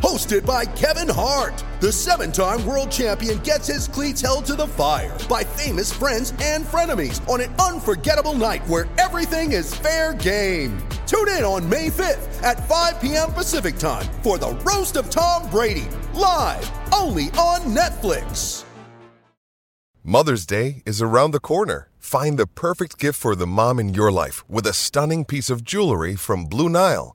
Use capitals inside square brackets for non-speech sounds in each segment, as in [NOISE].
Hosted by Kevin Hart, the seven time world champion gets his cleats held to the fire by famous friends and frenemies on an unforgettable night where everything is fair game. Tune in on May 5th at 5 p.m. Pacific time for the Roast of Tom Brady, live only on Netflix. Mother's Day is around the corner. Find the perfect gift for the mom in your life with a stunning piece of jewelry from Blue Nile.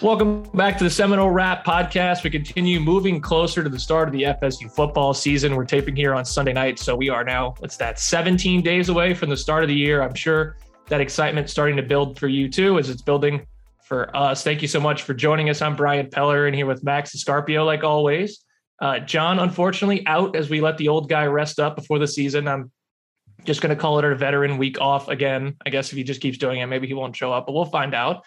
Welcome back to the Seminole Wrap Podcast. We continue moving closer to the start of the FSU football season. We're taping here on Sunday night, so we are now, what's that, 17 days away from the start of the year. I'm sure that excitement starting to build for you too, as it's building for us. Thank you so much for joining us. I'm Brian Peller, and here with Max Escarpio, like always. Uh, John, unfortunately, out as we let the old guy rest up before the season. I'm just going to call it a veteran week off again. I guess if he just keeps doing it, maybe he won't show up, but we'll find out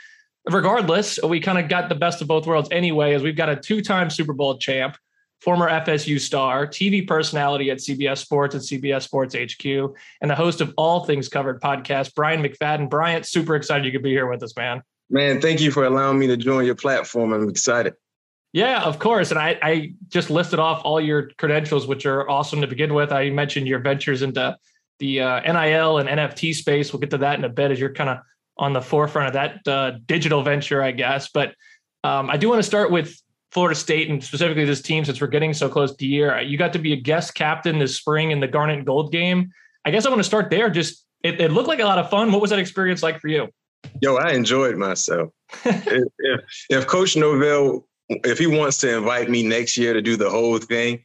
regardless, we kind of got the best of both worlds anyway, as we've got a two-time Super Bowl champ, former FSU star, TV personality at CBS Sports and CBS Sports HQ, and the host of All Things Covered podcast, Bryant McFadden. Bryant, super excited you could be here with us, man. Man, thank you for allowing me to join your platform. I'm excited. Yeah, of course. And I, I just listed off all your credentials, which are awesome to begin with. I mentioned your ventures into the uh, NIL and NFT space. We'll get to that in a bit as you're kind of on the forefront of that uh, digital venture, I guess. But um, I do want to start with Florida State and specifically this team since we're getting so close to year. You got to be a guest captain this spring in the Garnet and Gold game. I guess I want to start there. Just it, it looked like a lot of fun. What was that experience like for you? Yo, I enjoyed myself. [LAUGHS] if, if, if Coach Norvell, if he wants to invite me next year to do the whole thing,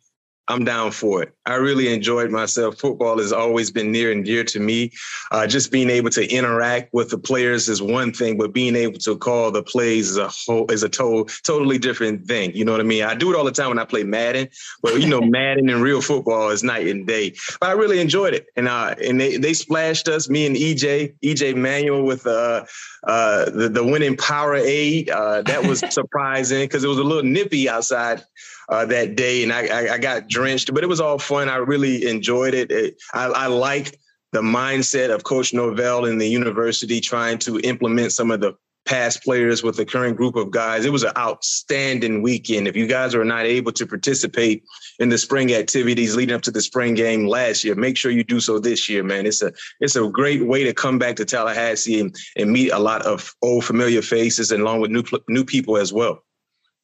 I'm down for it. I really enjoyed myself. Football has always been near and dear to me. Uh, just being able to interact with the players is one thing, but being able to call the plays is a whole is a to- totally different thing. You know what I mean? I do it all the time when I play Madden, but you know, [LAUGHS] Madden and real football is night and day. But I really enjoyed it, and uh, and they they splashed us, me and EJ, EJ Manuel with uh, uh, the the winning Powerade. Uh, that was [LAUGHS] surprising because it was a little nippy outside uh, that day, and I, I, got drenched, but it was all fun. I really enjoyed it. it I, I liked the mindset of Coach Norvell and the university trying to implement some of the past players with the current group of guys. It was an outstanding weekend. If you guys were not able to participate in the spring activities leading up to the spring game last year, make sure you do so this year, man. It's a it's a great way to come back to Tallahassee and, and meet a lot of old familiar faces and along with new new people as well.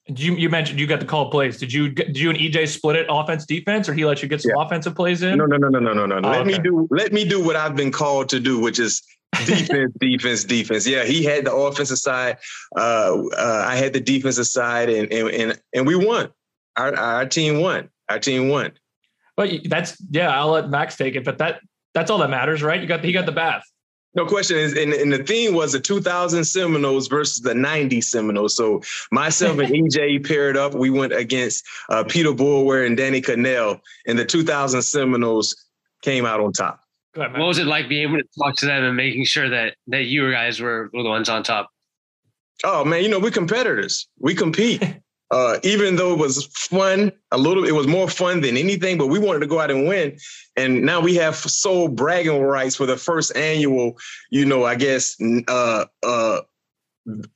You, you mentioned you got to call plays. Did you did you and EJ split it offense defense, or he let you get some yeah. offensive plays in? No, no, no, no, no, no, no. Oh, let okay. me do let me do what I've been called to do, which is defense, [LAUGHS] defense, defense. Yeah, he had the offensive side. Uh, uh, I had the defensive side, and and and, and we won. Our our team won. Our team won. But that's yeah. I'll let Max take it, but that that's all that matters, right? You got he got the bath. No question is, and, and, the theme was the 2000 Seminoles versus the 90 Seminoles. So myself and [LAUGHS] EJ paired up. We went against uh, Peter Boulware and Danny Kanell, and the 2000 Seminoles came out on top. Ahead, what was it like being able to talk to them and making sure that that you guys were, were the ones on top? Oh man, you know we're competitors. We compete. [LAUGHS] uh, even though it was fun, a little, it was more fun than anything. But we wanted to go out and win, and now we have sole bragging rights for the first annual. You know, I guess uh, uh,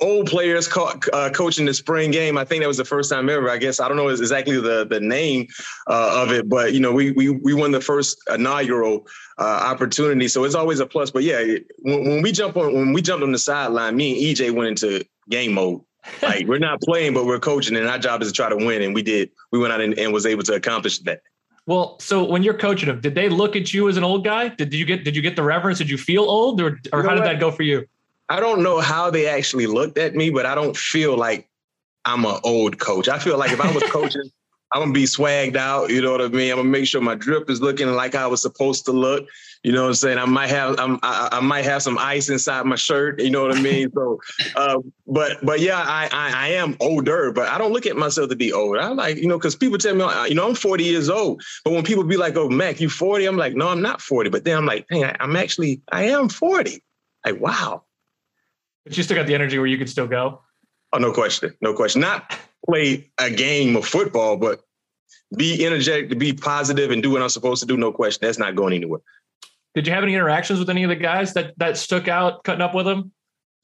old players co- uh, coaching the spring game. I think that was the first time ever. I guess I don't know exactly the the name uh, of it, but you know, we we we won the first inaugural uh, opportunity, so it's always a plus. But yeah, when, when we jump on when we jumped on the sideline, me and EJ went into game mode. Like we're not playing, but we're coaching, and our job is to try to win. And we did. We went out and, and was able to accomplish that. Well, so when you're coaching them, did they look at you as an old guy? Did you get did you get the reverence? Did you feel old, or or you know how did what? that go for you? I don't know how they actually looked at me, but I don't feel like I'm an old coach. I feel like if I was coaching, [LAUGHS] I'm gonna be swagged out. You know what I mean? I'm gonna make sure my drip is looking like I was supposed to look. You know what I'm saying? I might have I'm, I, I might have some ice inside my shirt. You know what I mean? so, [LAUGHS] uh, but but yeah, I, I, I am older, but I don't look at myself to be old. I like you know because people tell me you know I'm 40 years old, but when people be like, "Oh, Mac, you 40?" I'm like, "No, I'm not 40." But then I'm like, "Hey, I'm actually I am 40." Like, wow. But you still got the energy where you could still go. Oh, no question, no question. Not play a game of football, but be energetic, to be positive, and do what I'm supposed to do. No question, that's not going anywhere. Did you have any interactions with any of the guys that that stuck out cutting up with them?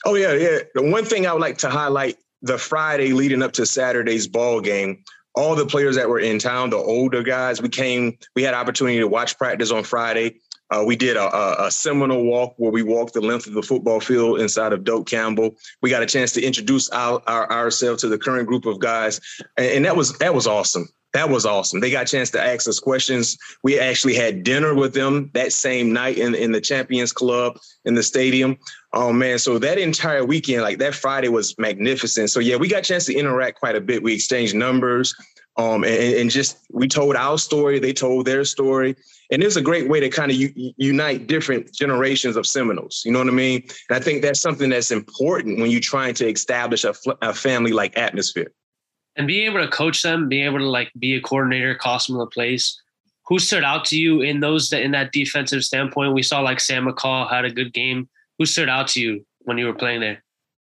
Oh yeah, yeah. The one thing I would like to highlight the Friday leading up to Saturday's ball game. All the players that were in town, the older guys, we came. We had opportunity to watch practice on Friday. Uh, we did a, a, a, Seminole walk where we walked the length of the football field inside of Doak Campbell. We got a chance to introduce our, our, ourselves to the current group of guys, and, and, that was that was awesome. That was awesome. They got a chance to ask us questions. We actually had dinner with them that same night in, in the Champions Club in the stadium. Oh man, so that entire weekend, like that Friday was magnificent. So yeah, we got a chance to interact quite a bit. We exchanged numbers. Um, and, and, just we told our story, they told their story, and it's a great way to kind of u- unite different generations of Seminoles. You know what I mean? And I think that's something that's important when you're trying to establish a, fl- a family like atmosphere. And being able to coach them, being able to like be a coordinator, cost them the place. Who stood out to you in those that in that defensive standpoint? We saw like Sam McCall had a good game. Who stood out to you when you were playing there?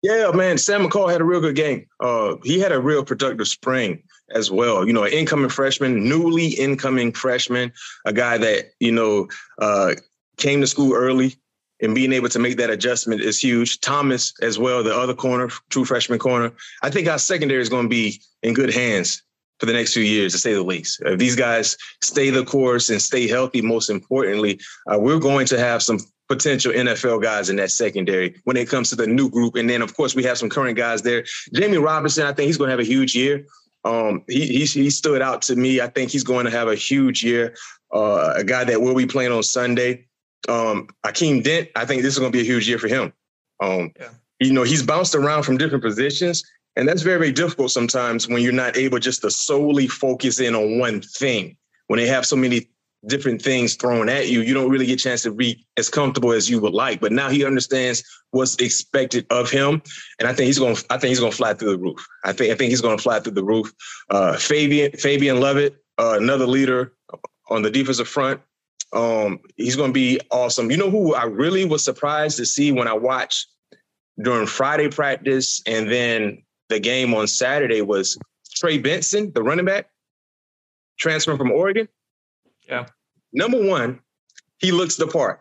Yeah, man, Sam McCall had a real good game. Uh, he had a real productive spring as well. You know, an incoming freshman, newly incoming freshman, a guy that, you know, uh, came to school early and being able to make that adjustment is huge. Thomas as well, the other corner, true freshman corner. I think our secondary is going to be in good hands for the next few years, to say the least. If these guys stay the course and stay healthy, most importantly, uh, we're going to have some potential NFL guys in that secondary when it comes to the new group. And then, of course, we have some current guys there. Jammie Robinson, I think he's going to have a huge year. Um, he, he, he stood out to me. I think he's going to have a huge year. Uh, a guy that will be playing on Sunday. Um, Akeem Dent, I think this is going to be a huge year for him. Um, yeah. You know, he's bounced around from different positions, and that's very, very difficult sometimes when you're not able just to solely focus in on one thing. When they have so many different things thrown at you, you don't really get a chance to be as comfortable as you would like. But now he understands what's expected of him, and I think he's going. I think he's going to fly through the roof. I think. I think he's going to fly through the roof. Uh, Fabian Fabian Lovett, uh, another leader on the defensive front. Um, he's going to be awesome. You know who I really was surprised to see when I watched during Friday practice and then the game on Saturday was Trey Benson, the running back, transfer from Oregon. Yeah. Number one, he looks the part.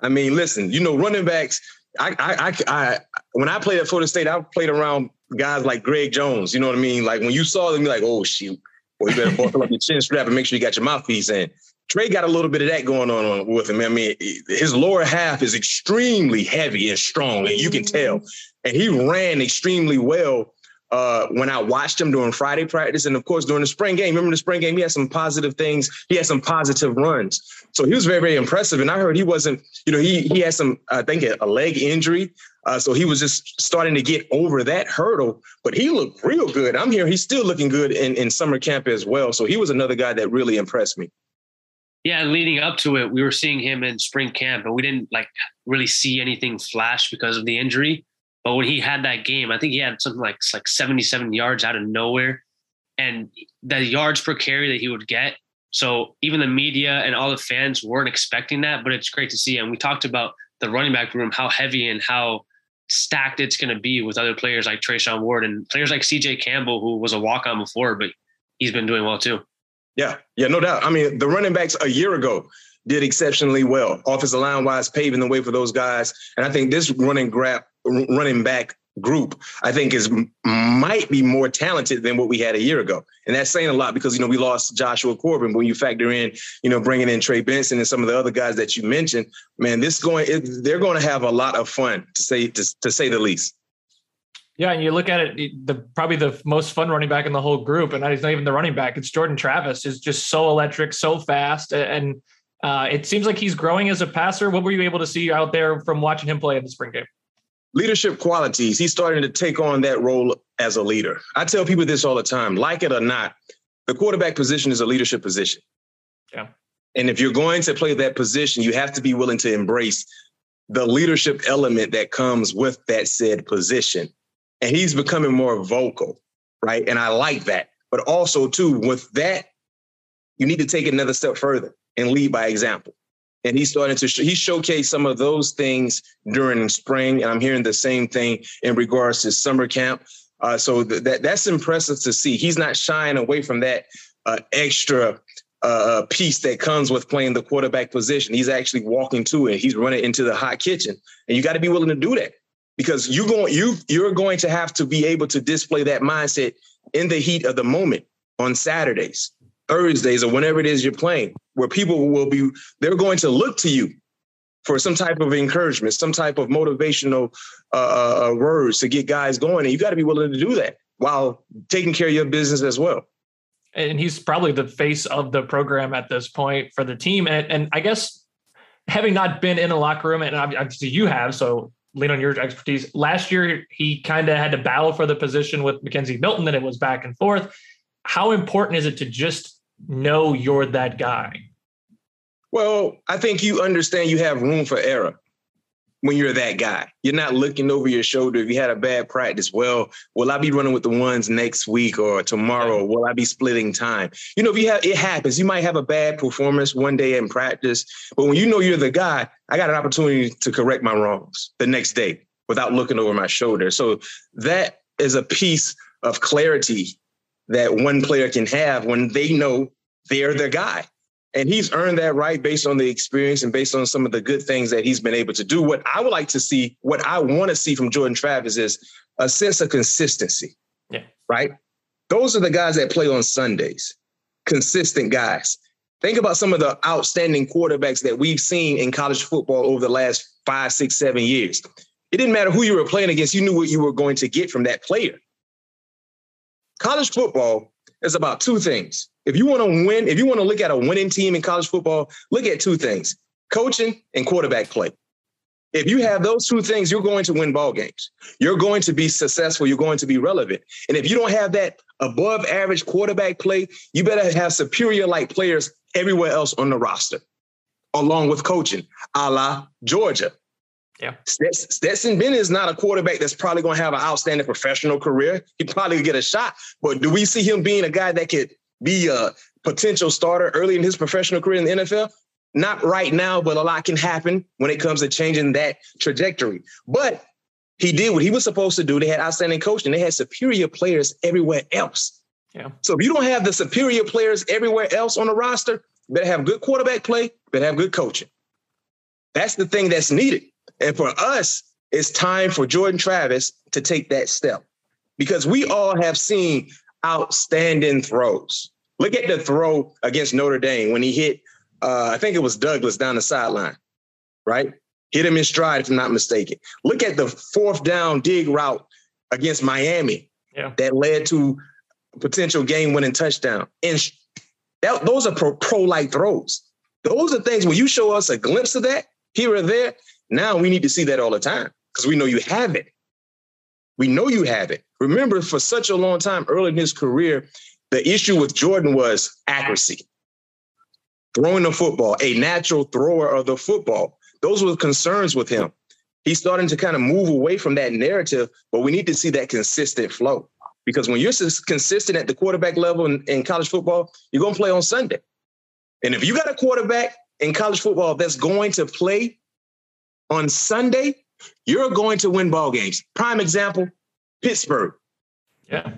I mean, listen, you know, running backs. I, I, I, I when I played at Florida State, I played around guys like Greg Jones. You know what I mean? Like when you saw them, you're like, oh shoot, boy, you better [LAUGHS] buckle up your chin strap and make sure you got your mouthpiece in. Trey got a little bit of that going on with him. I mean, his lower half is extremely heavy and strong, and you can tell. And he ran extremely well uh, when I watched him during Friday practice, and of course during the spring game. Remember the spring game? He had some positive things. He had some positive runs, so he was very, very impressive. And I heard he wasn't, you know, he he had some, I think, a, a leg injury, uh, so he was just starting to get over that hurdle. But he looked real good. I'm here. He's still looking good in in summer camp as well. So he was another guy that really impressed me. Yeah, leading up to it, we were seeing him in spring camp, but we didn't like really see anything flash because of the injury. But when he had that game, I think he had something like like 77 yards out of nowhere. And the yards per carry that he would get So even the media and all the fans weren't expecting that, but it's great to see. And we talked about the running back room, how heavy and how stacked it's going to be with other players like Treshaun Ward and players like CJ Campbell, who was a walk on before, but he's been doing well too. Yeah, yeah, no doubt. I mean, the running backs a year ago did exceptionally well, offensive line wise, paving the way for those guys. And I think this running grab, running back group, I think is might be more talented than what we had a year ago. And that's saying a lot because you know we lost Jashaun Corbin. But when you factor in, you know, bringing in Trey Benson and some of the other guys that you mentioned, man, this going they're going to have a lot of fun to say to, to say the least. Yeah, and you look at it, the probably the most fun running back in the whole group, and he's not even the running back. It's Jordan Travis, is just so electric, so fast, and uh, it seems like he's growing as a passer. What were you able to see out there from watching him play in the spring game? Leadership qualities. He's starting to take on that role as a leader. I tell people this all the time, like it or not, the quarterback position is a leadership position. Yeah. And if you're going to play that position, you have to be willing to embrace the leadership element that comes with that said position and he's becoming more vocal, right? And I like that. But also, too, with that, you need to take another step further and lead by example. And he's starting to sh- he showcased some of those things during spring, and I'm hearing the same thing in regards to summer camp. Uh, so th- that that's impressive to see. He's not shying away from that uh, extra uh, piece that comes with playing the quarterback position. He's actually walking to it. He's running into the hot kitchen, and you got to be willing to do that because you going you you're going to have to be able to display that mindset in the heat of the moment on Saturdays, Thursdays, or whenever it is you're playing, where people will be they're going to look to you for some type of encouragement, some type of motivational uh, uh, uh words to get guys going, and you got to be willing to do that while taking care of your business as well. And he's probably the face of the program at this point for the team, and and I guess having not been in a locker room, and obviously you have, so lean on your expertise. Last year, he kind of had to battle for the position with McKenzie Milton, and it was back and forth. How important is it to just know you're that guy? Well, I think you understand you have room for error when you're that guy. You're not looking over your shoulder. If you had a bad practice, well, will I be running with the ones next week or tomorrow? Will I be splitting time? You know, if you have it happens, you might have a bad performance one day in practice, but when you know you're the guy, I got an opportunity to correct my wrongs the next day without looking over my shoulder. So that is a piece of clarity that one player can have when they know they're the guy. And he's earned that right based on the experience and based on some of the good things that he's been able to do. What I would like to see, what I want to see from Jordan Travis is a sense of consistency. Yeah. Right? Those are the guys that play on Sundays, consistent guys. Think about some of the outstanding quarterbacks that we've seen in college football over the last five, six, seven years. It didn't matter who you were playing against, you knew what you were going to get from that player. College football is about two things if you want to win, if you want to look at a winning team in college football, look at two things coaching and quarterback play. If you have those two things, you're going to win ball games. You're going to be successful. You're going to be relevant. And if you don't have that above average quarterback play, you better have superior like players everywhere else on the roster, along with coaching, a la Georgia. Yeah. Stetson Bennett is not a quarterback that's probably going to have an outstanding professional career. He probably get a shot, but do we see him being a guy that could be a potential starter early in his professional career in the NFL? Not right now, but a lot can happen when it comes to changing that trajectory. But he did what he was supposed to do. They had outstanding coaching. They had superior players everywhere else. Yeah. So if you don't have the superior players everywhere else on the roster, better have good quarterback play, better have good coaching. That's the thing that's needed. And for us, it's time for Jordan Travis to take that step because we all have seen outstanding throws. Look at the throw against Notre Dame when he hit, uh, I think it was Douglas down the sideline, right? Hit him in stride, if I'm not mistaken. Look at the fourth down dig route against Miami yeah. that led to potential game winning touchdown. And that, those are pro like throws. Those are things when you show us a glimpse of that here or there. Now we need to see that all the time because we know you have it. We know you have it. Remember, for such a long time early in his career, the issue with Jordan was accuracy. Throwing the football, a natural thrower of the football. Those were concerns with him. He's starting to kind of move away from that narrative, but we need to see that consistent flow. Because when you're consistent at the quarterback level in, in college football, you're going to play on Sunday. And if you got a quarterback in college football that's going to play on Sunday, you're going to win ball games. Prime example, Pittsburgh. Yeah.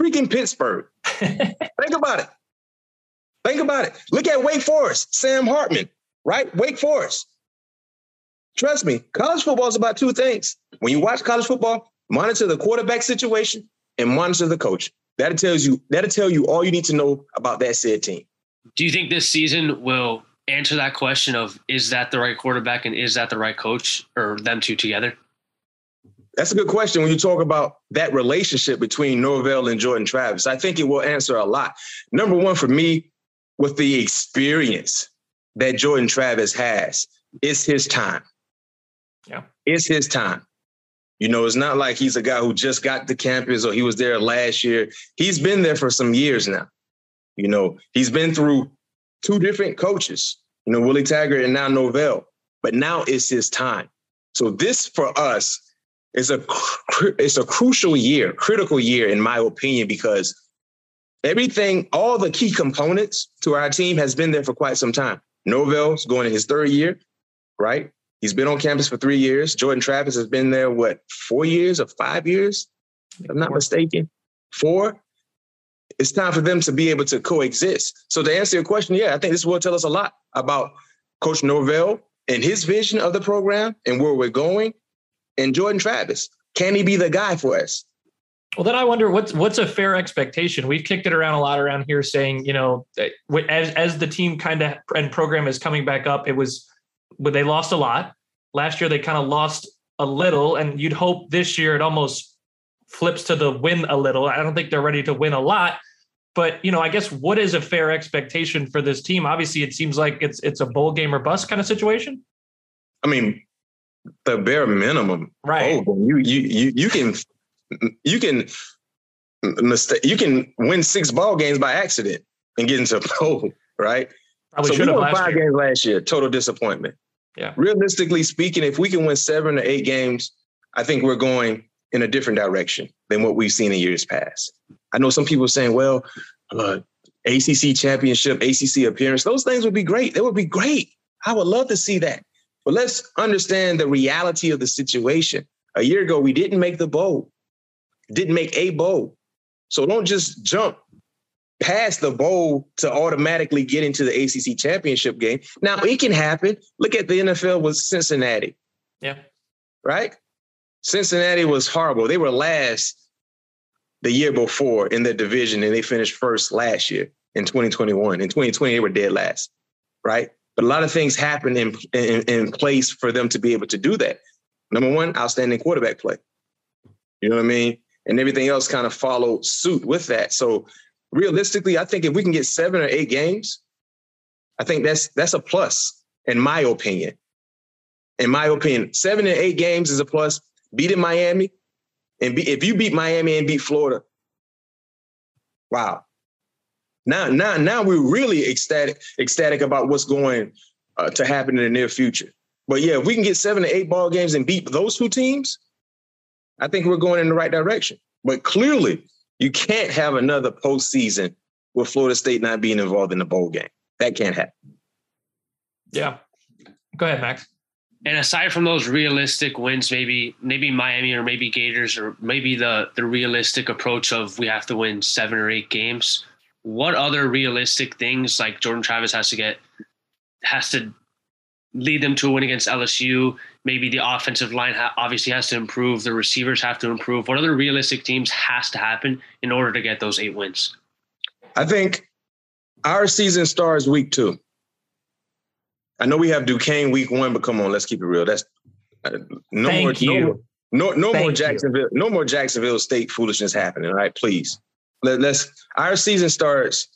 Freaking Pittsburgh. [LAUGHS] Think about it. Think about it. Look at Wake Forest, Sam Hartman, right? Wake Forest. Trust me, college football is about two things. When you watch college football, monitor the quarterback situation and monitor the coach. That tells you that'll tell you all you need to know about that said team. Do you think this season will answer that question of is that the right quarterback and is that the right coach or them two together? That's a good question when you talk about that relationship between Norvell and Jordan Travis. I think it will answer a lot. Number one, for me, with the experience that Jordan Travis has, it's his time. Yeah. It's his time. You know, it's not like he's a guy who just got to campus or he was there last year. He's been there for some years now. You know, he's been through two different coaches, you know, Willie Taggart and now Norvell. but now it's his time. So this for us is a it's a crucial year, critical year in my opinion because everything all the key components to our team has been there for quite some time. Norvell's going in his third year, right? He's been on campus for 3 years. Jordan Travis has been there what, 4 years or 5 years? If I'm not mistaken. 4 it's time for them to be able to coexist. So to answer your question, yeah, I think this will tell us a lot about Coach Norvell and his vision of the program and where we're going. And Jordan Travis, can he be the guy for us? Well, then I wonder what's what's a fair expectation. We've kicked it around a lot around here, saying you know as as the team kind of and program is coming back up, it was but they lost a lot last year. They kind of lost a little, and you'd hope this year it almost flips to the win a little. I don't think they're ready to win a lot, but you know, I guess what is a fair expectation for this team? Obviously, it seems like it's it's a bowl game or bust kind of situation. I mean, the bare minimum. Right. Oh, you you you you can you can mistake you can win six ball games by accident and get into a [LAUGHS] bowl, right? Probably so should we have won five year. games last year. Total disappointment. Yeah. Realistically speaking, if we can win seven or eight games, I think we're going in a different direction than what we've seen in years past. I know some people are saying, well, uh, ACC championship, ACC appearance, those things would be great. They would be great. I would love to see that. But let's understand the reality of the situation. A year ago, we didn't make the bowl, didn't make a bowl. So don't just jump past the bowl to automatically get into the ACC championship game. Now, it can happen. Look at the NFL with Cincinnati, Yeah. right? Cincinnati was horrible. They were last the year before in their division, and they finished first last year in 2021. In 2020, they were dead last, right? But a lot of things happened in, in, in place for them to be able to do that. Number one, outstanding quarterback play. You know what I mean? And everything else kind of followed suit with that. So realistically, I think if we can get seven or eight games, I think that's that's a plus, in my opinion. In my opinion, seven and eight games is a plus. Beating Miami, and be, if you beat Miami and beat Florida, wow. Now, now, now we're really ecstatic, ecstatic about what's going uh, to happen in the near future. But yeah, if we can get seven to eight ball games and beat those two teams, I think we're going in the right direction. But clearly, you can't have another postseason with Florida State not being involved in the bowl game. That can't happen. Yeah. Go ahead, Max. And aside from those realistic wins, maybe maybe Miami or maybe Gators or maybe the the realistic approach of we have to win seven or eight games. What other realistic things like Jordan Travis has to get has to lead them to a win against LSU? Maybe the offensive line ha- obviously has to improve. The receivers have to improve. What other realistic teams has to happen in order to get those eight wins? I think our season starts week two. I know we have Duquesne week one, but come on, let's keep it real. That's uh, no Thank more, you. no more, no, no Thank more you. Jacksonville, no more Jacksonville State foolishness happening. All right, please. Let, let's. Our season starts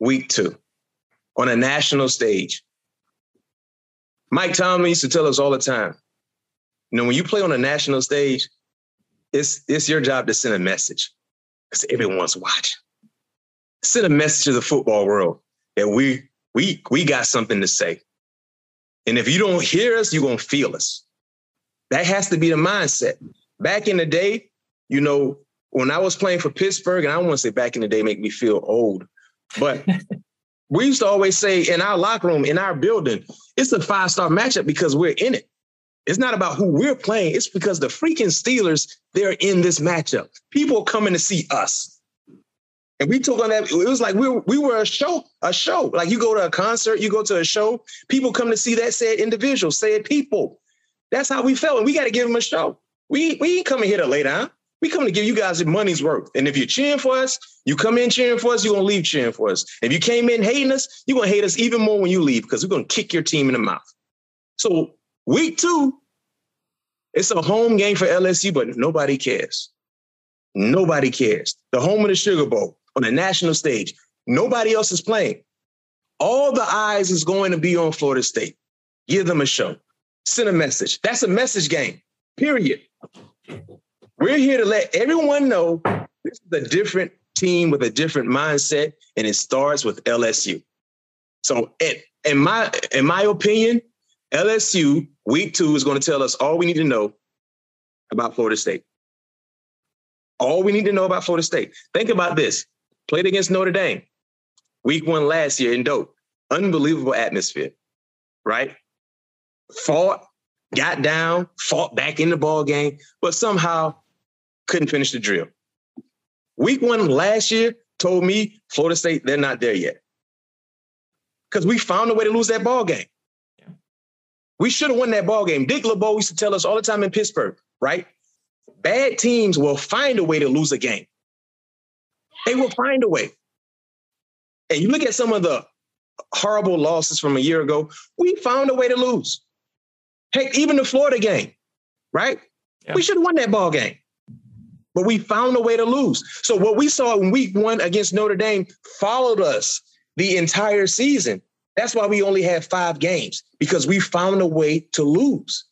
week two on a national stage. Mike Tomlin used to tell us all the time. You know, when you play on a national stage, it's it's your job to send a message because everyone's watching. Send a message to the football world that we we we got something to say. And if you don't hear us, you're gonna feel us. That has to be the mindset. Back in the day, you know, when I was playing for Pittsburgh, and I don't want to say back in the day make me feel old, but [LAUGHS] we used to always say in our locker room, in our building, it's a five star matchup because we're in it. It's not about who we're playing. It's because the freaking Steelers, they're in this matchup. People are coming to see us. And we took on that. It was like we were, we were a show, a show. Like you go to a concert, you go to a show, people come to see that said individual, said people. That's how we felt. And we got to give them a show. We, we ain't coming here to lay down. We come to give you guys your money's worth. And if you're cheering for us, you come in cheering for us, you're to leave cheering for us. If you came in hating us, you're to hate us even more when you leave because we're to kick your team in the mouth. So week two, it's a home game for LSU, but nobody cares. Nobody cares. The home of the Sugar Bowl on the national stage. Nobody else is playing. All the eyes is going to be on Florida State. Give them a show. Send a message. That's a message game, period. We're here to let everyone know this is a different team with a different mindset, and it starts with LSU. So, in, in my in my opinion, LSU week two is going to tell us all we need to know about Florida State. All we need to know about Florida State. Think about this: played against Notre Dame, week one last year in Doak. Unbelievable atmosphere, right? Fought, got down, fought back in the ball game, but somehow couldn't finish the drill. Week one last year told me Florida State, they're not there yet. Because we found a way to lose that ball game. We should have won that ball game. Dick LeBeau used to tell us all the time in Pittsburgh, right? Bad teams will find a way to lose a game. They will find a way. And you look at some of the horrible losses from a year ago, we found a way to lose. Heck, even the Florida game, right? Yeah. We should have won that ball game but we found a way to lose. So what we saw in week one against Notre Dame followed us the entire season. That's why we only had five games because we found a way to lose.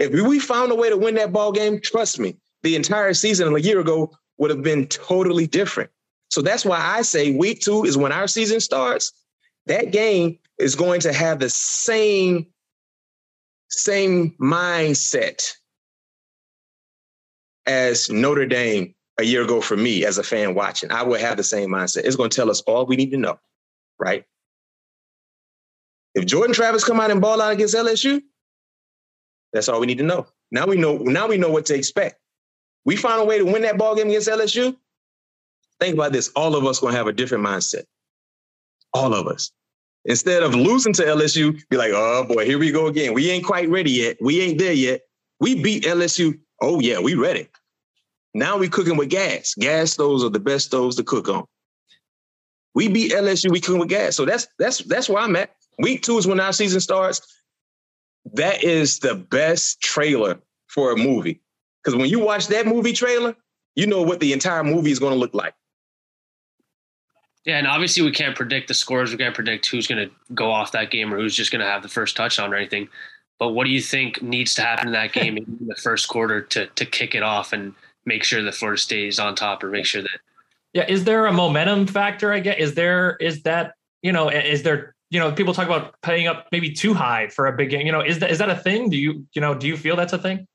If we found a way to win that ball game, trust me, the entire season a year ago would have been totally different. So that's why I say week two is when our season starts. That game is going to have the same same mindset as Notre Dame a year ago for me as a fan watching. I would have the same mindset. It's going to tell us all we need to know, right? If Jordan Travis come out and ball out against LSU, that's all we need to know. Now we know. Now we know what to expect. We find a way to win that ball game against LSU. Think about this: all of us going to have a different mindset. All of us. Instead of losing to LSU, be like, "Oh boy, here we go again. We ain't quite ready yet. We ain't there yet. We beat LSU. Oh yeah, we ready. Now we cooking with gas. Gas stoves are the best stoves to cook on. We beat LSU, we cooking with gas. So that's that's that's where I'm at. Week two is when our season starts. That is the best trailer for a movie. Because when you watch that movie trailer, you know what the entire movie is going to look like. Yeah, and obviously we can't predict the scores. We can't predict who's going to go off that game or who's just going to have the first touchdown or anything. But what do you think needs to happen in that game in the first quarter to to kick it off and make sure that Florida State is on top or make sure that Yeah, is there a momentum factor I get? Is there is that, you know, is there you know, people talk about paying up maybe too high for a big game. You know, is that is that a thing? Do you you know, do you feel that's a thing?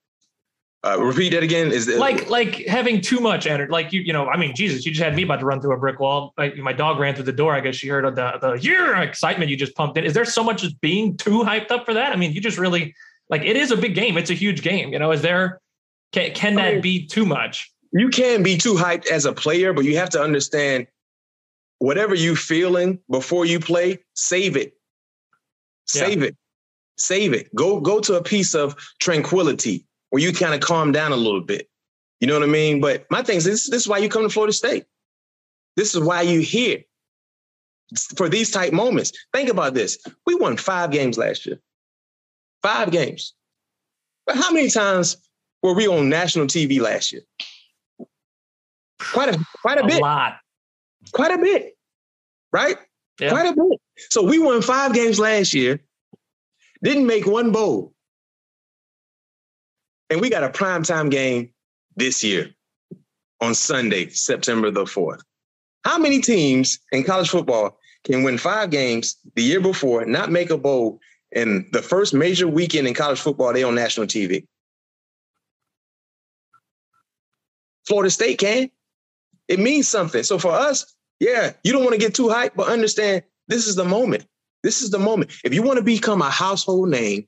Uh, repeat that again. Is it, like like having too much energy? Like you you know, I mean, Jesus, you just had me about to run through a brick wall. Like, my dog ran through the door. I guess she heard the the year excitement you just pumped in. Is there so much as being too hyped up for that? I mean, you just really like it is a big game. It's a huge game. You know, is there can can that be too much? You can be too hyped as a player, but you have to understand whatever you feeling before you play, save it. Save yeah. it. Save it. Go go to a piece of tranquility where you kind of calm down a little bit. You know what I mean? But my thing is this, this is why you come to Florida State. This is why you here for these type moments. Think about this. We won five games last year. Five games. But how many times were we on national TV last year? Quite a quite a, a bit. lot. Quite a bit. Right? Yeah. Quite a bit. So we won five games last year, didn't make one bowl and we got a primetime game this year on Sunday, September the 4th. How many teams in college football can win five games the year before, not make a bowl, and the first major weekend in college football, they on national TV? Florida State can. It means something. So for us, Yeah, you don't want to get too hyped, but understand this is the moment. This is the moment. If you want to become a household name,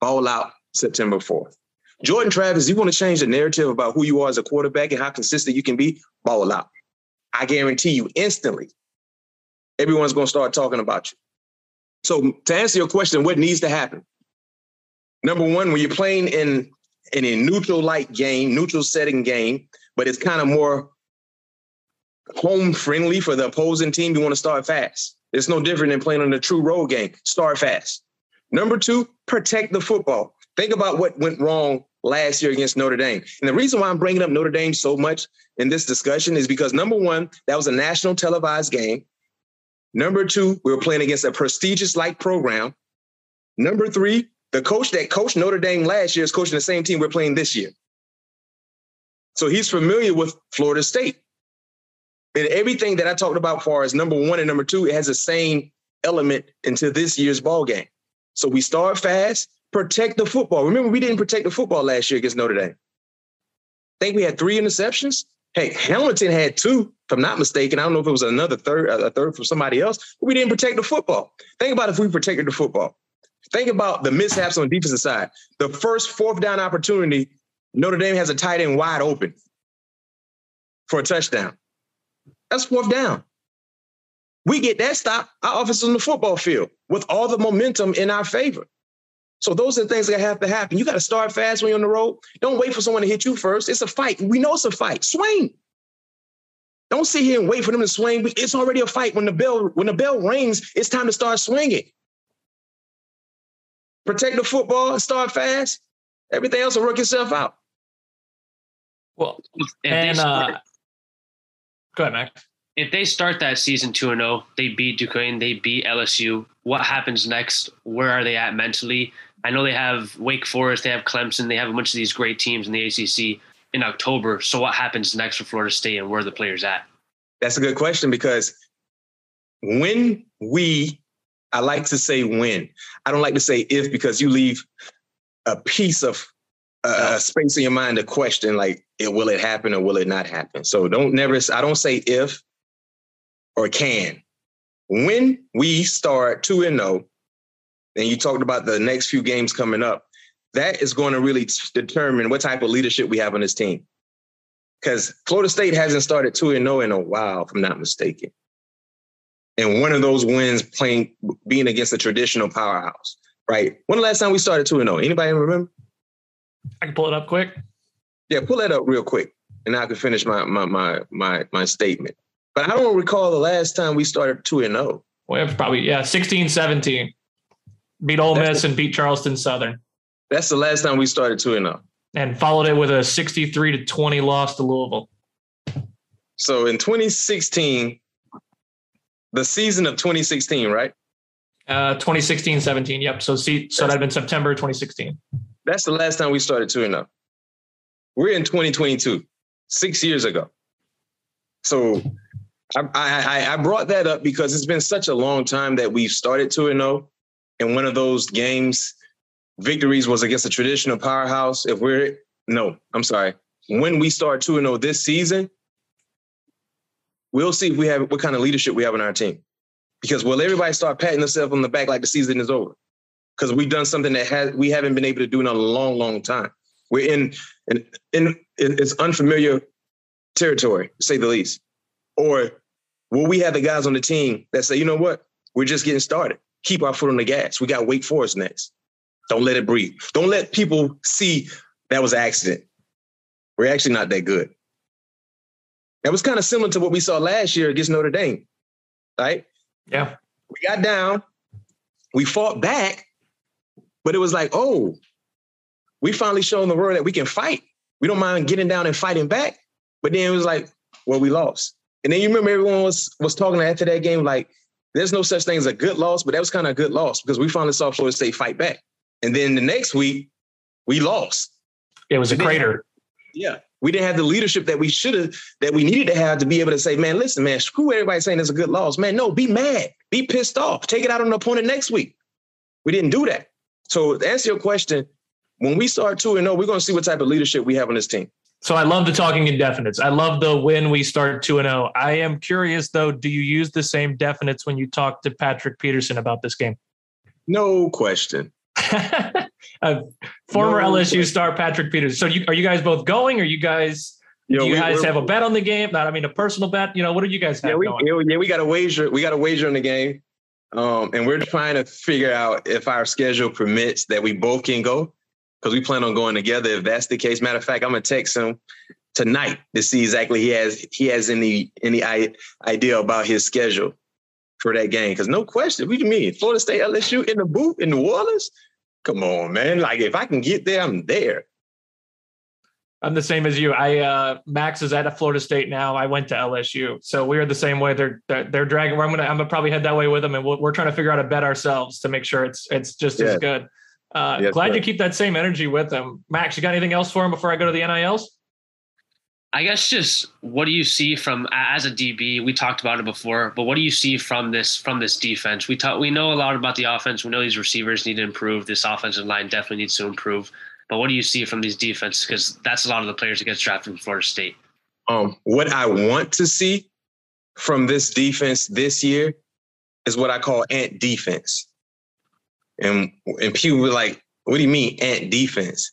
ball out September 4th. Jordan Travis, you want to change the narrative about who you are as a quarterback and how consistent you can be, ball out. I guarantee you instantly, everyone's going to start talking about you. So to answer your question, what needs to happen? Number one, when you're playing in, in a neutral light game, neutral setting game, but it's kind of more home friendly for the opposing team, you want to start fast. It's no different than playing in a true road game. Start fast. Number two, protect the football. Think about what went wrong last year against Notre Dame. And the reason why I'm bringing up Notre Dame so much in this discussion is because number one, that was a national televised game. Number two, we were playing against a prestigious like program. Number three, the coach that coached Notre Dame last year is coaching the same team we're playing this year. So he's familiar with Florida State. And everything that I talked about far as number one and number two, it has the same element into this year's ball game. So we start fast, protect the football. Remember, we didn't protect the football last year against Notre Dame. I think we had three interceptions. Hey, Hamilton had two, if I'm not mistaken. I don't know if it was another third, a third from somebody else, but we didn't protect the football. Think about if we protected the football. Think about the mishaps on the defensive side. The first fourth down opportunity, Notre Dame has a tight end wide open for a touchdown. That's fourth down. We get that stop, our offense on the football field with all the momentum in our favor. So those are the things that have to happen. You got to start fast when you're on the road. Don't wait for someone to hit you first. It's a fight. We know it's a fight. Swing. Don't sit here and wait for them to swing. It's already a fight. When the bell when the bell rings, it's time to start swinging. Protect the football and start fast. Everything else will work itself out. Well, and uh, go ahead, Max. If they start that season two and zero, they beat Duquesne, they beat LSU. What happens next? Where are they at mentally? I know they have Wake Forest, they have Clemson, they have a bunch of these great teams in the ACC in October. So what happens next for Florida State and where are the players at? That's a good question because when we, I like to say when, I don't like to say if because you leave a piece of uh, space in your mind to question like, it, will it happen or will it not happen? So don't never, I don't say if or can. When we start 2 and 0, and you talked about the next few games coming up, that is going to really determine what type of leadership we have on this team. Because Florida State hasn't started 2 and 0 in a while, if I'm not mistaken. And one of those wins playing being against a traditional powerhouse, right? When the last time we started 2 and 0? Anybody remember? I can pull it up quick. Yeah, pull that up real quick. And I can finish my my my my my statement. But I don't recall the last time we started 2 and 0. Well, probably, yeah, 16 17. Beat Ole Miss and beat Charleston Southern. That's the last time we started 2 and 0. And followed it with a 63 to 20 loss to Louisville. So in 2016, the season of 2016, right? Uh, 2016 17. Yep. So, see, so that'd been September 2016. That's the last time we started 2 and 0. We're in 2022, six years ago. So I, I, I brought that up because it's been such a long time that we've started 2 and 0. And one of those games, victories was against a traditional powerhouse. If we're, no, I'm sorry. When we start 2 0 this season, we'll see if we have what kind of leadership we have in our team. Because will everybody start patting themselves on the back like the season is over? Because we've done something that has we haven't been able to do in a long, long time. We're in in, in, in it's unfamiliar territory, to say the least. Or will we have the guys on the team that say, you know what, we're just getting started. Keep our foot on the gas. We got Wake Forest next. Don't let it breathe. Don't let people see that was an accident. We're actually not that good. That was kind of similar to what we saw last year against Notre Dame, right? Yeah. We got down, we fought back, but it was like, oh, we finally shown the world that we can fight. We don't mind getting down and fighting back. But then it was like, well, we lost. And then you remember everyone was was talking after that game, like, there's no such thing as a good loss, but that was kind of a good loss because we finally saw Florida State fight back. And then the next week, we lost. It was a crater. Yeah. We didn't have the leadership that we should have, that we needed to have to be able to say, man, listen, man, screw everybody saying it's a good loss. Man, no, be mad, be pissed off, take it out on the opponent next week. We didn't do that. So to answer your question, when we start 2 and 0, we're going to see what type of leadership we have on this team. So I love the talking indefinites. I love the when we start 2 and 0. I am curious though, do you use the same definites when you talk to Patrick Peterson about this game? No question. [LAUGHS] former no LSU question. star Patrick Peterson. So you, are you guys both going? Are you guys Yo, do you we, guys have a bet on the game? Not, I mean, a personal bet. You know, what do you guys have? Yeah, we, going? yeah, we got a wager. We got a wager on the game, um, and we're trying to figure out if our schedule permits that we both can go because we plan on going together. If that's the case, matter of fact, I'm gonna text him tonight to see exactly he has he has any any idea about his schedule for that game. Because no question, what do you mean Florida State LSU in the booth in New Orleans? Come on, man! Like if I can get there, I'm there. I'm the same as you. I uh, Max is at Florida State now. I went to LSU, so we're the same way. They're they're, they're dragging. I'm gonna I'm gonna probably head that way with them, and we we are trying to figure out a bet ourselves to make sure it's it's just as good. Uh, yes, glad sir. you keep that same energy with them, Max. You got anything else for him before I go to the NILs? I guess just what do you see from as a DB? We talked about it before, but what do you see from this from this defense? We talk, we know a lot about the offense. We know these receivers need to improve. This offensive line definitely needs to improve. But what do you see from these defenses? Because that's a lot of the players that get drafted from Florida State. Um, what I want to see from this defense this year is what I call ant defense. And and people were like, what do you mean ant defense?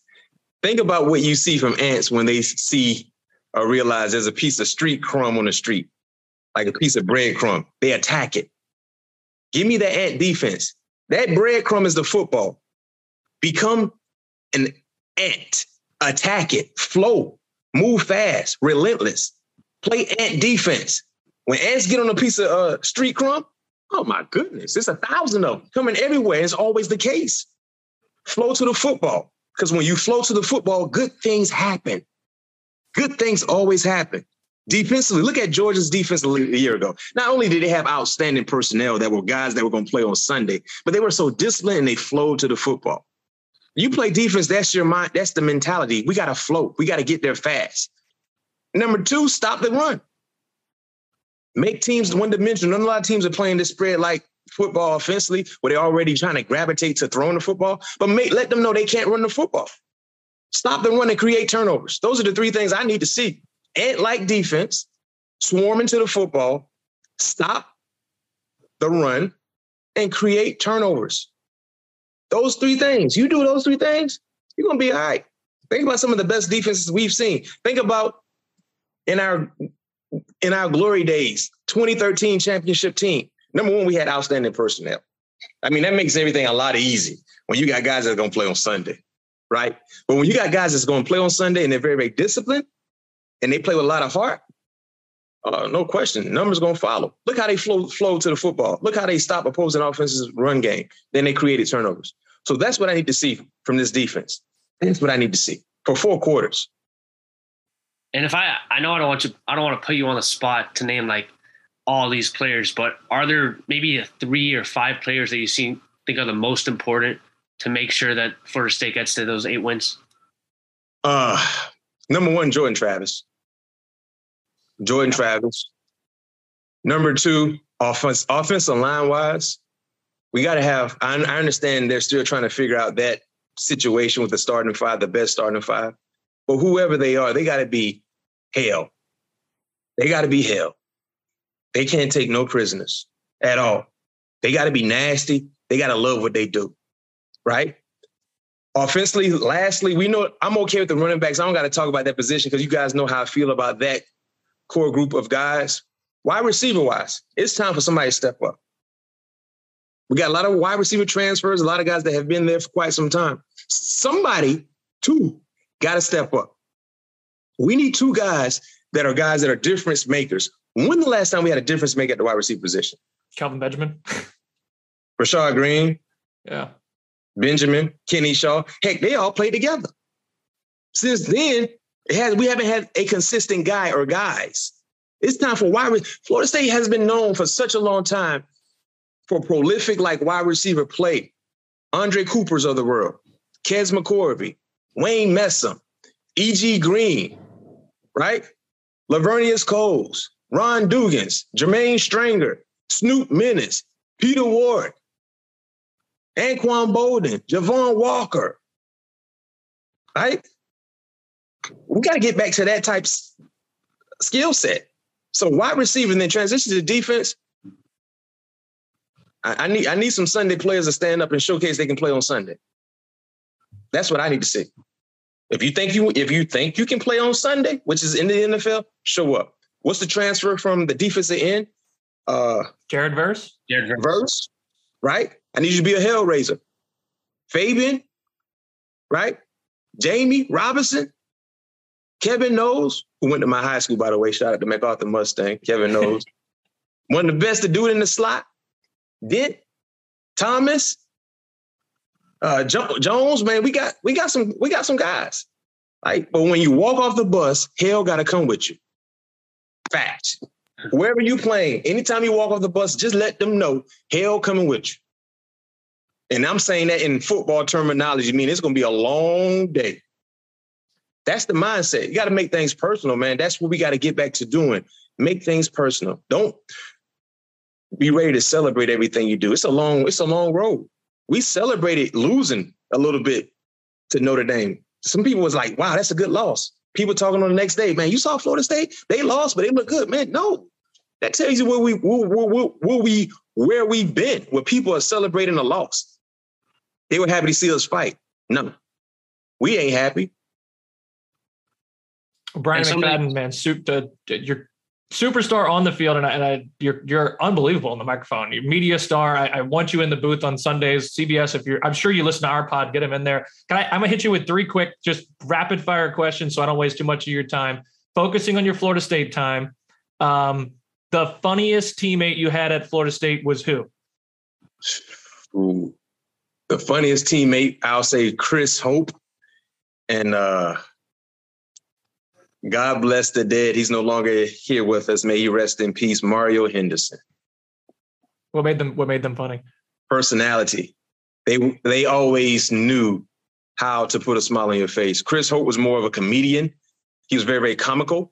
Think about what you see from ants when they see or realize there's a piece of street crumb on the street, like a piece of breadcrumb. They attack it. Give me the ant defense. That breadcrumb is the football. Become an ant, attack it, flow, move fast, relentless, play ant defense. When ants get on a piece of uh, street crumb, oh my goodness, it's a thousand of them coming everywhere. It's always the case. Flow to the football. Because when you flow to the football, good things happen. Good things always happen. Defensively, look at Georgia's defense a year ago. Not only did they have outstanding personnel that were guys that were going to play on Sunday, but they were so disciplined and they flowed to the football. You play defense, that's your mind, that's the mentality. We got to float. We got to get there fast. Number two, stop the run. Make teams one dimensional. Not a lot of teams are playing this spread like football offensively, where they're already trying to gravitate to throwing the football, but make, let them know they can't run the football. Stop the run and create turnovers. Those are the three things I need to see. And like defense, swarm into the football, stop the run, and create turnovers. Those three things. You do those three things, you're gonna be all right. Think about some of the best defenses we've seen. Think about in our in our glory days, 2013 championship team. Number one, we had outstanding personnel. I mean, that makes everything a lot easy when you got guys that are gonna play on Sunday, right? But when you got guys that's gonna play on Sunday and they're very, very disciplined and they play with a lot of heart, uh, no question, numbers gonna follow. Look how they flow flow to the football. Look how they stop opposing offenses' run game. Then they created turnovers. So that's what I need to see from this defense. That's what I need to see for four quarters. And if I, I know I don't want to, I don't want to put you on the spot to name like all these players, but are there maybe a three or five players that you see think are the most important to make sure that Florida State gets to those eight wins? Uh, number one, Jordan Travis. Jordan yeah. Travis. Number two, offense, offensive line wise, we got to have. I, I understand they're still trying to figure out that situation with the starting five, the best starting five. But whoever they are, they got to be hell. They got to be hell. They can't take no prisoners at all. They got to be nasty. They got to love what they do, right? Offensively, lastly, we know I'm okay with the running backs. I don't got to talk about that position because you guys know how I feel about that core group of guys. Wide receiver wise, it's time for somebody to step up. We got a lot of wide receiver transfers, a lot of guys that have been there for quite some time. Somebody, too, got to step up. We need two guys that are guys that are difference makers. When the last time we had a difference maker at the wide receiver position? Kelvin Benjamin. [LAUGHS] Rashad Greene, Yeah. Benjamin, Kenny Shaw. Heck, they all played together. Since then, has, we haven't had a consistent guy or guys. It's time for wide. Florida State has been known for such a long time for prolific like wide receiver play. Andre Cooper's of the world, Kez McCorvey, Wayne Messam, E.G. Green, right? Laveranues Coles, Ron Dugans, Jermaine Stranger, Snoop Minnis, Peter Warrick, Anquan Boldin, Javon Walker, right? We got to get back to that type skill set. So wide receiver and then transition to defense. I, I, need I need some Sunday players to stand up and showcase they can play on Sunday. That's what I need to see. If you think you if you think you can play on Sunday, which is in the NFL, show up. What's the transfer from the defensive end? Uh Jared Verse? Jared Verse. Verse, right? I need you to be a hellraiser. Fabian, right? Jammie Robinson, Kevin Knowles, who went to my high school, by the way. Shout out to MacArthur Mustang. Kevin Knowles. [LAUGHS] One of the best to do it in the slot. Did Thomas, uh, jo- Jones, man, we got we got some we got some guys. Right? But when you walk off the bus, hell got to come with you. Fact. Wherever you playing, anytime you walk off the bus, just let them know hell coming with you. And I'm saying that in football terminology, I mean it's going to be a long day. That's the mindset. You got to make things personal, man. That's what we got to get back to doing. Make things personal. Don't be ready to celebrate everything you do. It's a long, it's a long road. We celebrated losing a little bit to Notre Dame. Some people was like, wow, that's a good loss. People talking on the next day, man, you saw Florida State? They lost, but they look good. Man, no. That tells you where we where, where, where we where we've been, where people are celebrating a loss. They were happy to see us fight. No. We ain't happy. Bryant McFadden, man, soup to, you're superstar on the field, and I, and I, you're you're unbelievable on the microphone. You're media star. I, I, want you in the booth on Sundays, CBS. If you're, I'm sure you listen to our pod. Get him in there. Can I? I'm gonna hit you with three quick, just rapid fire questions, so I don't waste too much of your time. Focusing on your Florida State time. Um, the funniest teammate you had at Florida State was who? Ooh, the funniest teammate, I'll say Chris Hope, and uh, God bless the dead. He's no longer here with us. May he rest in peace. Mario Henderson. What made them what made them funny? Personality. They they always knew how to put a smile on your face. Chris Hope was more of a comedian. He was very, very comical.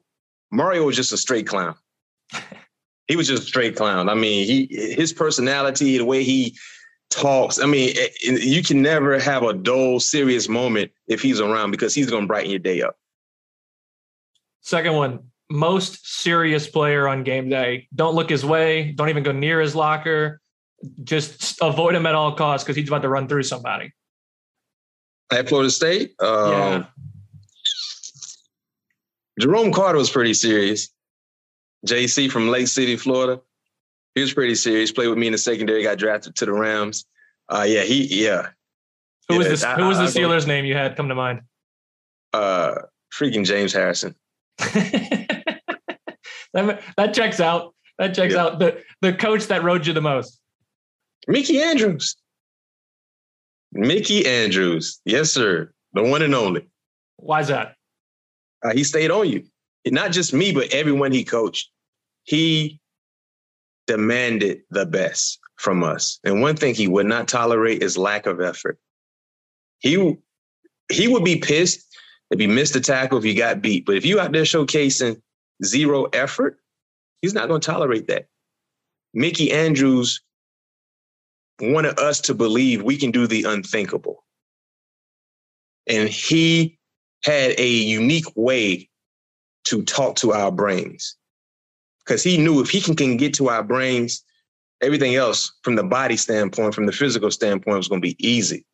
Mario was just a straight clown. [LAUGHS] he was just a straight clown. I mean, he his personality, the way he talks. I mean, eh, you can never have a dull, serious moment if he's around because he's going to brighten your day up. Second one, most serious player on game day. Don't look his way. Don't even go near his locker. Just avoid him at all costs because he's about to run through somebody. At Florida State, um, yeah. Jerome Carter was pretty serious. JC from Lake City, Florida. He was pretty serious. Played with me in the secondary. Got drafted to the Rams. Uh, yeah, he yeah. Who was this? Who was the Steelers' name you had come to mind? Uh, freaking James Harrison. [LAUGHS] that, that checks out. That checks yeah. out. The the coach that rode you the most. Mickey Andrews. Mickey Andrews. Yes, sir. The one and only. Why's that? Uh, he stayed on you. Not just me, but everyone he coached. He demanded the best from us. And one thing he would not tolerate is lack of effort. He he would be pissed if he missed a tackle, if he got beat. But if you out there showcasing zero effort, he's not going to tolerate that. Mickey Andrews wanted us to believe we can do the unthinkable. And he had a unique way to talk to our brains because he knew if he can, can get to our brains, everything else from the body standpoint, from the physical standpoint, was going to be easy.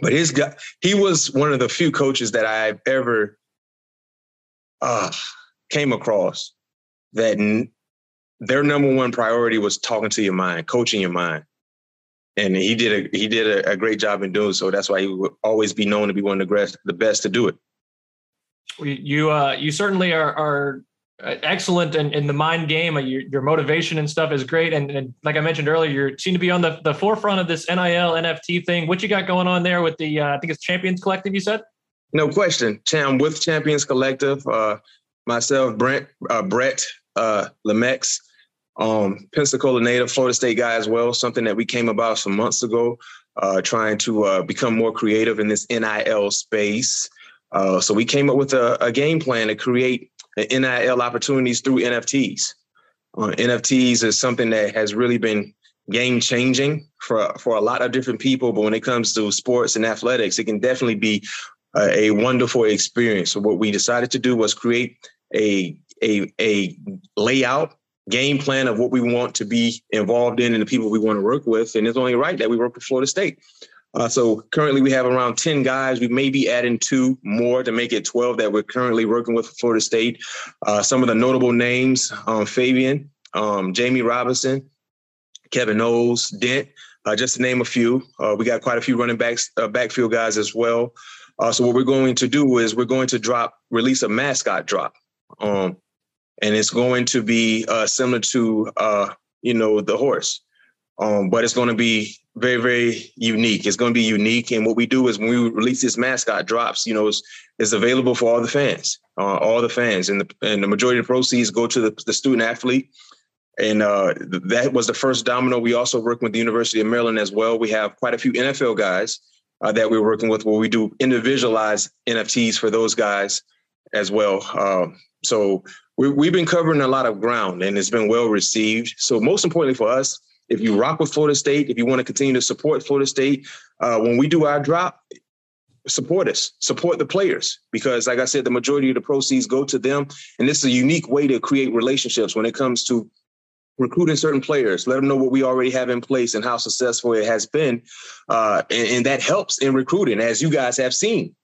But his guy, he was one of the few coaches that I've ever uh, came across that n- their number one priority was talking to your mind, coaching your mind. And he did a he did a, a great job in doing so. That's why he would always be known to be one of the, best, the best to do it. You uh, you certainly are, are excellent in, in the mind game. Uh, your, your motivation and stuff is great. And, and, like I mentioned earlier, you seem to be on the, the forefront of this NIL NFT thing. What you got going on there with the, uh, I think it's Champions Collective, you said? No question. Cham with Champions Collective, uh, myself, Brent, uh, Brett uh, um, Pensacola native, Florida State guy as well, something that we came about some months ago, uh, trying to uh, become more creative in this NIL space. Uh, so we came up with a, a game plan to create NIL opportunities through NFTs. Uh, NFTs is something that has really been game changing for for a lot of different people. But when it comes to sports and athletics, it can definitely be uh, a wonderful experience. So what we decided to do was create a a a layout game plan of what we want to be involved in and the people we want to work with. And it's only right that we work with Florida State. Uh, so currently we have around 10 guys. We may be adding two more to make it 12 that we're currently working with Florida State. Uh, some of the notable names, um, Fabian, um, Jammie Robinson, Kevin Knowles, Dent, uh, just to name a few. Uh, we got quite a few running backs, uh, backfield guys as well. Uh, so what we're going to do is we're going to drop, release a mascot drop. Um, and it's going to be similar to, you know, the horse. Um, but it's going to be very, very unique. It's going to be unique. And what we do is when we release this mascot drops, you know, it's, it's available for all the fans, uh, all the fans. And the, and the majority of the proceeds go to the, the student athlete. And uh, that was the first domino. We also work with the University of Maryland as well. We have quite a few NFL guys uh, that we're working with where we do individualized NFTs for those guys as well. Um, so we, have been covering a lot of ground and it's been well received. So most importantly for us, if you rock with Florida State, if you want to continue to support Florida State, uh, when we do our drop, support us, support the players, because like I said, the majority of the proceeds go to them, and this is a unique way to create relationships when it comes to recruiting certain players. Let them know what we already have in place and how successful it has been, uh, and, and that helps in recruiting, as you guys have seen.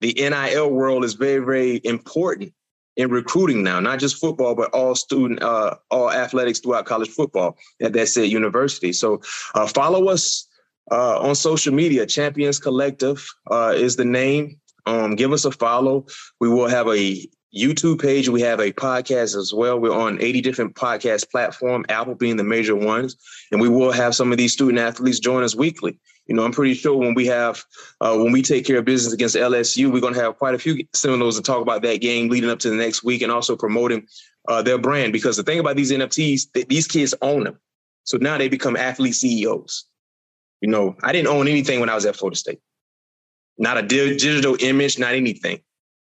The NIL world is very, very important in recruiting now, not just football, but all student, uh, all athletics throughout college football at that said university. So uh, follow us uh, on social media. Champions Collective uh, is the name. Um, give us a follow. We will have a YouTube page. We have a podcast as well. We're on 80 different podcast platform, Apple being the major ones. And we will have some of these student athletes join us weekly. You know, I'm pretty sure when we have uh, when we take care of business against LSU, we're going to have quite a few seminars to talk about that game leading up to the next week, and also promoting uh, their brand. Because the thing about these NFTs, these kids own them, so now they become athlete CEOs. You know, I didn't own anything when I was at Florida State, not a digital image, not anything.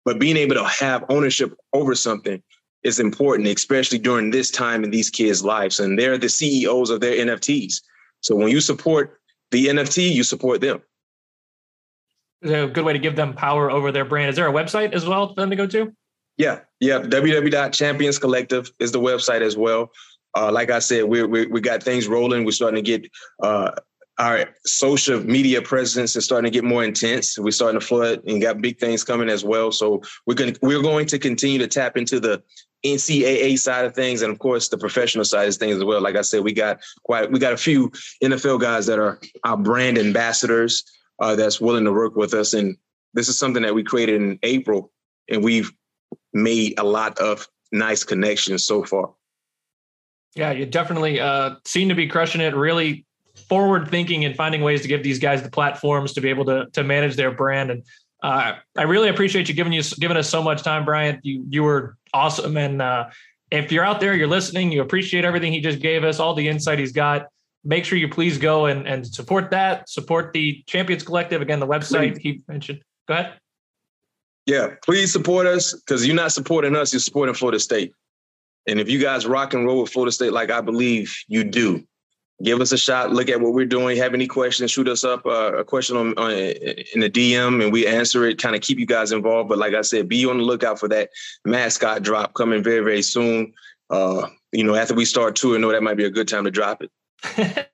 But being able to have ownership over something is important, especially during this time in these kids' lives. And they're the CEOs of their NFTs. So when you support the NFT, you support them. Is a good way to give them power over their brand? Is there a website as well for them to go to? Yeah, yeah. www.champions collective is the website as well. Uh, like I said, we we we got things rolling. We're starting to get uh, our social media presence is starting to get more intense. We're starting to flood and got big things coming as well. So we're going we're going to continue to tap into the NCAA side of things, and of course the professional side of things as well. Like I said, we got quite we got a few NFL guys that are our brand ambassadors uh, that's willing to work with us, and this is something that we created in April, and we've made a lot of nice connections so far. Yeah, you definitely uh, seem to be crushing it. Really forward thinking and finding ways to give these guys the platforms to be able to to manage their brand and uh, I really appreciate you giving you giving us so much time, Bryant. You you were awesome, and uh, if you're out there, you're listening, you appreciate everything he just gave us, all the insight he's got. Make sure you please go and, and support that. Support the Champions Collective. Again, the website please. he mentioned. Go ahead. Yeah, please support us because you're not supporting us, you're supporting Florida State. And if you guys rock and roll with Florida State like I believe you do, give us a shot. Look at what we're doing. Have any questions? Shoot us up uh, a question on, on, in the DM, and we answer it. Kind of keep you guys involved. But like I said, be on the lookout for that mascot drop coming very very soon. Uh, you know, after we start touring, know that might be a good time to drop it.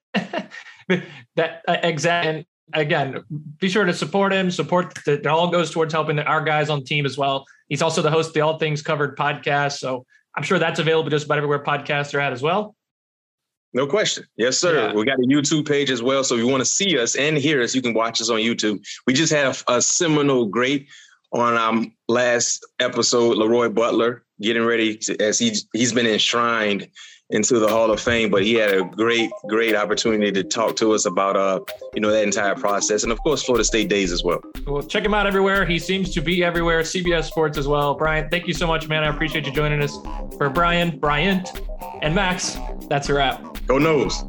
[LAUGHS] that uh. Again, be sure to support him. Support that. All goes towards helping our guys on the team as well. He's also the host of the All Things Covered podcast, so I'm sure that's available just about everywhere podcasts are at as well. No question. Yes, sir. Yeah. We got a YouTube page as well. So if you want to see us and hear us, you can watch us on YouTube. We just had a, a Seminole great on our last episode, Leroy Butler, getting ready to, as he, he's been enshrined into the Hall of Fame, but he had a great, great opportunity to talk to us about, uh, you know, that entire process, and of course, Florida State days as well. Well, check him out everywhere. He seems to be everywhere. CBS Sports as well. Brian, thank you so much, man. I appreciate you joining us. For Brian, Bryant, and Max, that's a wrap. Go Noles.